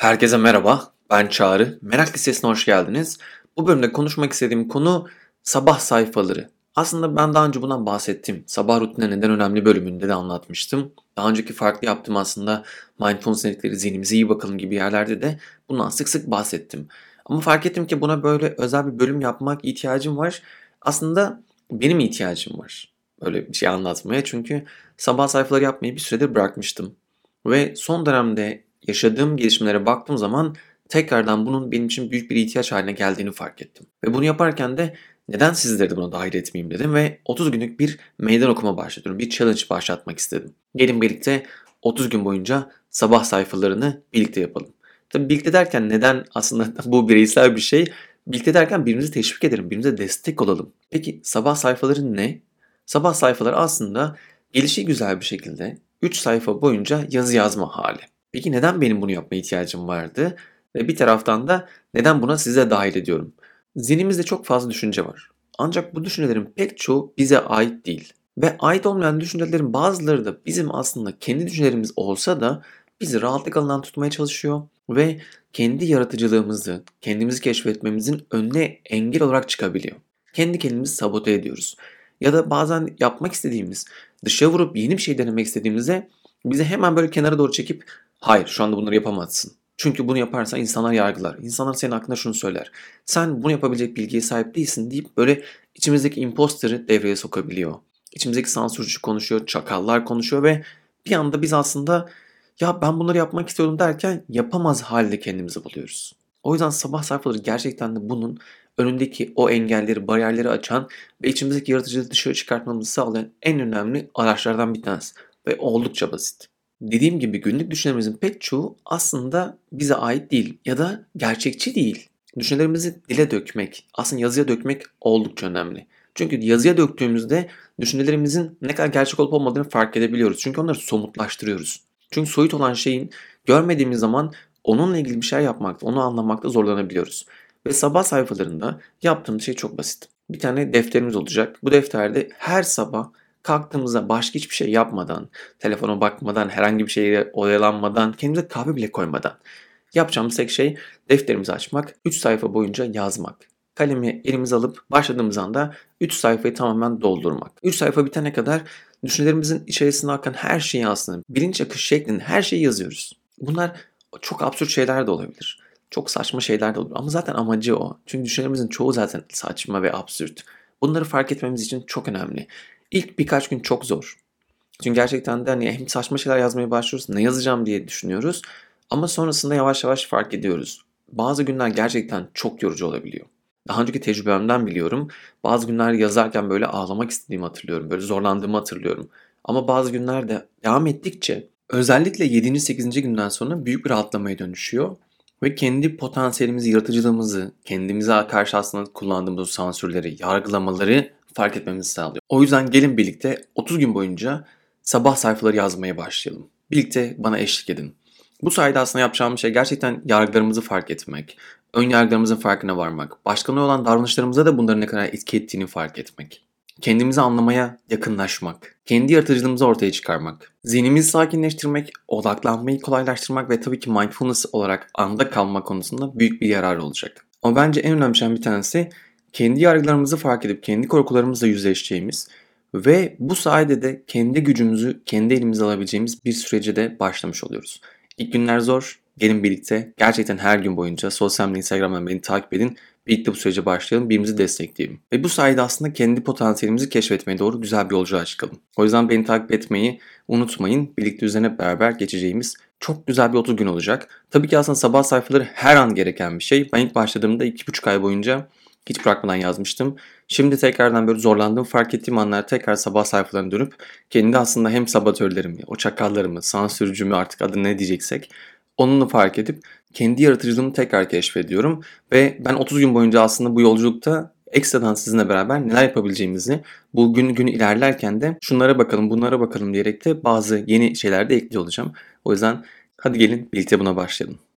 Herkese merhaba, ben Çağrı. Merak Listesi'ne hoş geldiniz. Bu bölümde konuşmak istediğim konu sabah sayfaları. Aslında ben daha önce bundan bahsettim. Sabah rutinine neden önemli bölümünde de anlatmıştım. Daha önceki farklı yaptığım aslında mindfulness dedikleri zihnimize iyi bakalım gibi yerlerde de bundan sık sık bahsettim. Ama fark ettim ki buna böyle özel bir bölüm yapmak ihtiyacım var. Aslında benim ihtiyacım var. Öyle bir şey anlatmaya çünkü sabah sayfaları yapmayı bir süredir bırakmıştım. Ve son dönemde yaşadığım gelişmelere baktığım zaman tekrardan bunun benim için büyük bir ihtiyaç haline geldiğini fark ettim. Ve bunu yaparken de neden sizleri de buna dahil etmeyeyim dedim ve 30 günlük bir meydan okuma başlatıyorum. Bir challenge başlatmak istedim. Gelin birlikte 30 gün boyunca sabah sayfalarını birlikte yapalım. Tabii birlikte derken neden aslında bu bireysel bir şey? Birlikte derken birbirimizi teşvik edelim, birbirimize destek olalım. Peki sabah sayfaları ne? Sabah sayfaları aslında gelişi güzel bir şekilde 3 sayfa boyunca yazı yazma hali. Peki neden benim bunu yapmaya ihtiyacım vardı? Ve bir taraftan da neden buna size dahil ediyorum? Zihnimizde çok fazla düşünce var. Ancak bu düşüncelerin pek çoğu bize ait değil. Ve ait olmayan düşüncelerin bazıları da bizim aslında kendi düşüncelerimiz olsa da bizi rahatlık alanından tutmaya çalışıyor ve kendi yaratıcılığımızı, kendimizi keşfetmemizin önüne engel olarak çıkabiliyor. Kendi kendimizi sabote ediyoruz. Ya da bazen yapmak istediğimiz, dışa vurup yeni bir şey denemek istediğimizde bizi hemen böyle kenara doğru çekip Hayır şu anda bunları yapamazsın. Çünkü bunu yaparsan insanlar yargılar. İnsanlar senin hakkında şunu söyler. Sen bunu yapabilecek bilgiye sahip değilsin deyip böyle içimizdeki imposterı devreye sokabiliyor. İçimizdeki sansürcü konuşuyor, çakallar konuşuyor ve bir anda biz aslında ya ben bunları yapmak istiyorum derken yapamaz halde kendimizi buluyoruz. O yüzden sabah sayfaları gerçekten de bunun önündeki o engelleri, bariyerleri açan ve içimizdeki yaratıcılığı dışarı çıkartmamızı sağlayan en önemli araçlardan bir tanesi. Ve oldukça basit. Dediğim gibi günlük düşüncelerimizin pek çoğu aslında bize ait değil ya da gerçekçi değil. Düşüncelerimizi dile dökmek, aslında yazıya dökmek oldukça önemli. Çünkü yazıya döktüğümüzde düşüncelerimizin ne kadar gerçek olup olmadığını fark edebiliyoruz. Çünkü onları somutlaştırıyoruz. Çünkü soyut olan şeyin görmediğimiz zaman onunla ilgili bir şey yapmakta, onu anlamakta zorlanabiliyoruz. Ve sabah sayfalarında yaptığım şey çok basit. Bir tane defterimiz olacak. Bu defterde her sabah kalktığımızda başka hiçbir şey yapmadan, telefona bakmadan, herhangi bir şeye oyalanmadan, kendimize kahve bile koymadan yapacağımız tek şey defterimizi açmak, 3 sayfa boyunca yazmak. Kalemi elimize alıp başladığımız anda 3 sayfayı tamamen doldurmak. 3 sayfa bitene kadar düşüncelerimizin içerisinde akan her şeyi aslında bilinç akış şeklinde her şeyi yazıyoruz. Bunlar çok absürt şeyler de olabilir. Çok saçma şeyler de olabilir. Ama zaten amacı o. Çünkü düşüncelerimizin çoğu zaten saçma ve absürt. Bunları fark etmemiz için çok önemli. İlk birkaç gün çok zor. Çünkü gerçekten de hani hem saçma şeyler yazmaya başlıyoruz, ne yazacağım diye düşünüyoruz. Ama sonrasında yavaş yavaş fark ediyoruz. Bazı günler gerçekten çok yorucu olabiliyor. Daha önceki tecrübemden biliyorum. Bazı günler yazarken böyle ağlamak istediğimi hatırlıyorum. Böyle zorlandığımı hatırlıyorum. Ama bazı günler de devam ettikçe özellikle 7. 8. günden sonra büyük bir rahatlamaya dönüşüyor. Ve kendi potansiyelimizi, yaratıcılığımızı, kendimize karşı aslında kullandığımız sansürleri, yargılamaları fark etmemizi sağlıyor. O yüzden gelin birlikte 30 gün boyunca sabah sayfaları yazmaya başlayalım. Birlikte bana eşlik edin. Bu sayede aslında yapacağım şey gerçekten yargılarımızı fark etmek, ön yargılarımızın farkına varmak, başkalarına olan davranışlarımıza da bunların ne kadar etki ettiğini fark etmek. Kendimizi anlamaya yakınlaşmak, kendi yaratıcılığımızı ortaya çıkarmak, zihnimizi sakinleştirmek, odaklanmayı kolaylaştırmak ve tabii ki mindfulness olarak anda kalma konusunda büyük bir yarar olacak. Ama bence en önemli şeyin bir tanesi kendi yargılarımızı fark edip kendi korkularımızla yüzleşeceğimiz ve bu sayede de kendi gücümüzü kendi elimize alabileceğimiz bir sürece de başlamış oluyoruz. İlk günler zor. Gelin birlikte gerçekten her gün boyunca sosyal medya Instagram'dan beni takip edin. Birlikte bu sürece başlayalım, birbirimizi destekleyelim. Ve bu sayede aslında kendi potansiyelimizi keşfetmeye doğru güzel bir yolculuğa çıkalım. O yüzden beni takip etmeyi unutmayın. Birlikte üzerine beraber geçeceğimiz çok güzel bir 30 gün olacak. Tabii ki aslında sabah sayfaları her an gereken bir şey. Ben ilk başladığımda 2,5 ay boyunca hiç bırakmadan yazmıştım. Şimdi tekrardan böyle zorlandığım fark ettiğim anlar tekrar sabah sayfalarına dönüp kendi aslında hem sabatörlerimi, o çakallarımı, sansürcümü artık adı ne diyeceksek onunla fark edip kendi yaratıcılığımı tekrar keşfediyorum. Ve ben 30 gün boyunca aslında bu yolculukta ekstradan sizinle beraber neler yapabileceğimizi bu gün gün ilerlerken de şunlara bakalım bunlara bakalım diyerek de bazı yeni şeyler de ekliyor olacağım. O yüzden hadi gelin birlikte buna başlayalım.